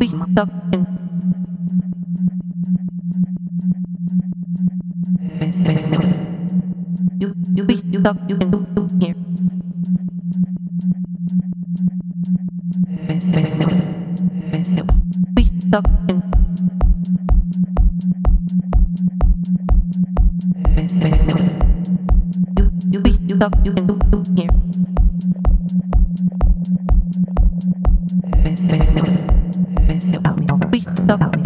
kıymakta You, you, you, you, you, you, you, here. You, you, you, you, you, you, you, here. Toco.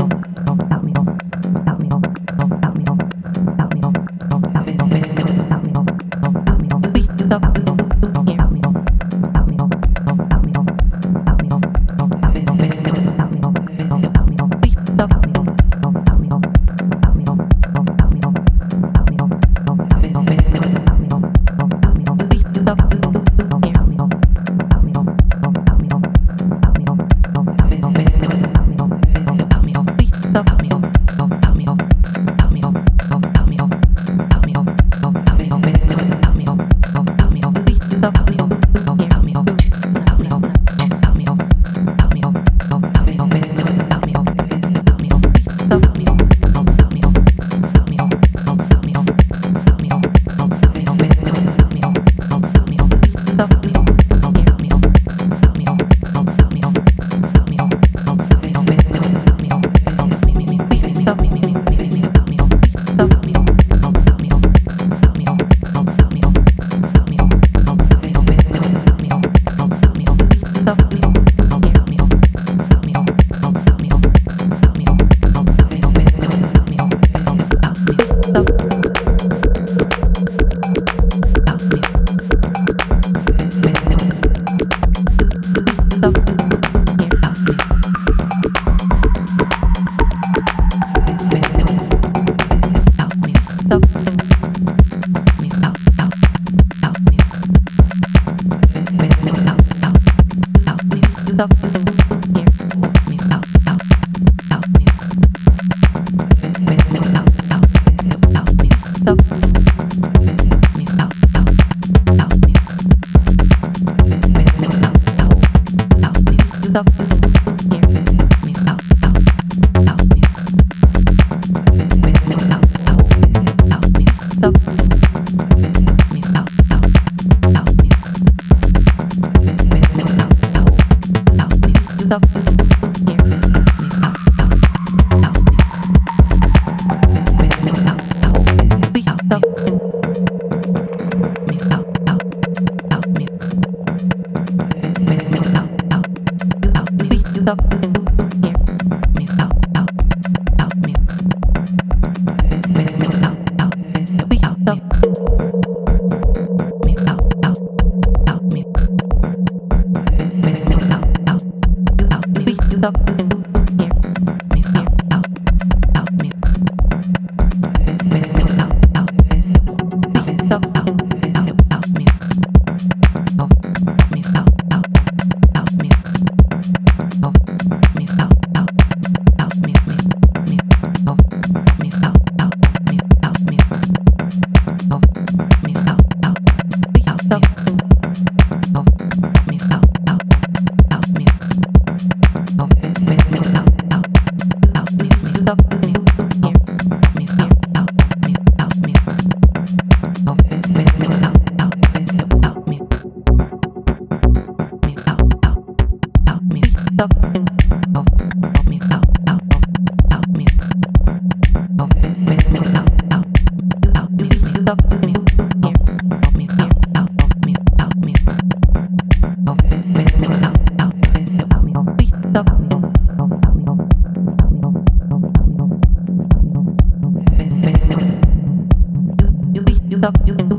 stop. stop you.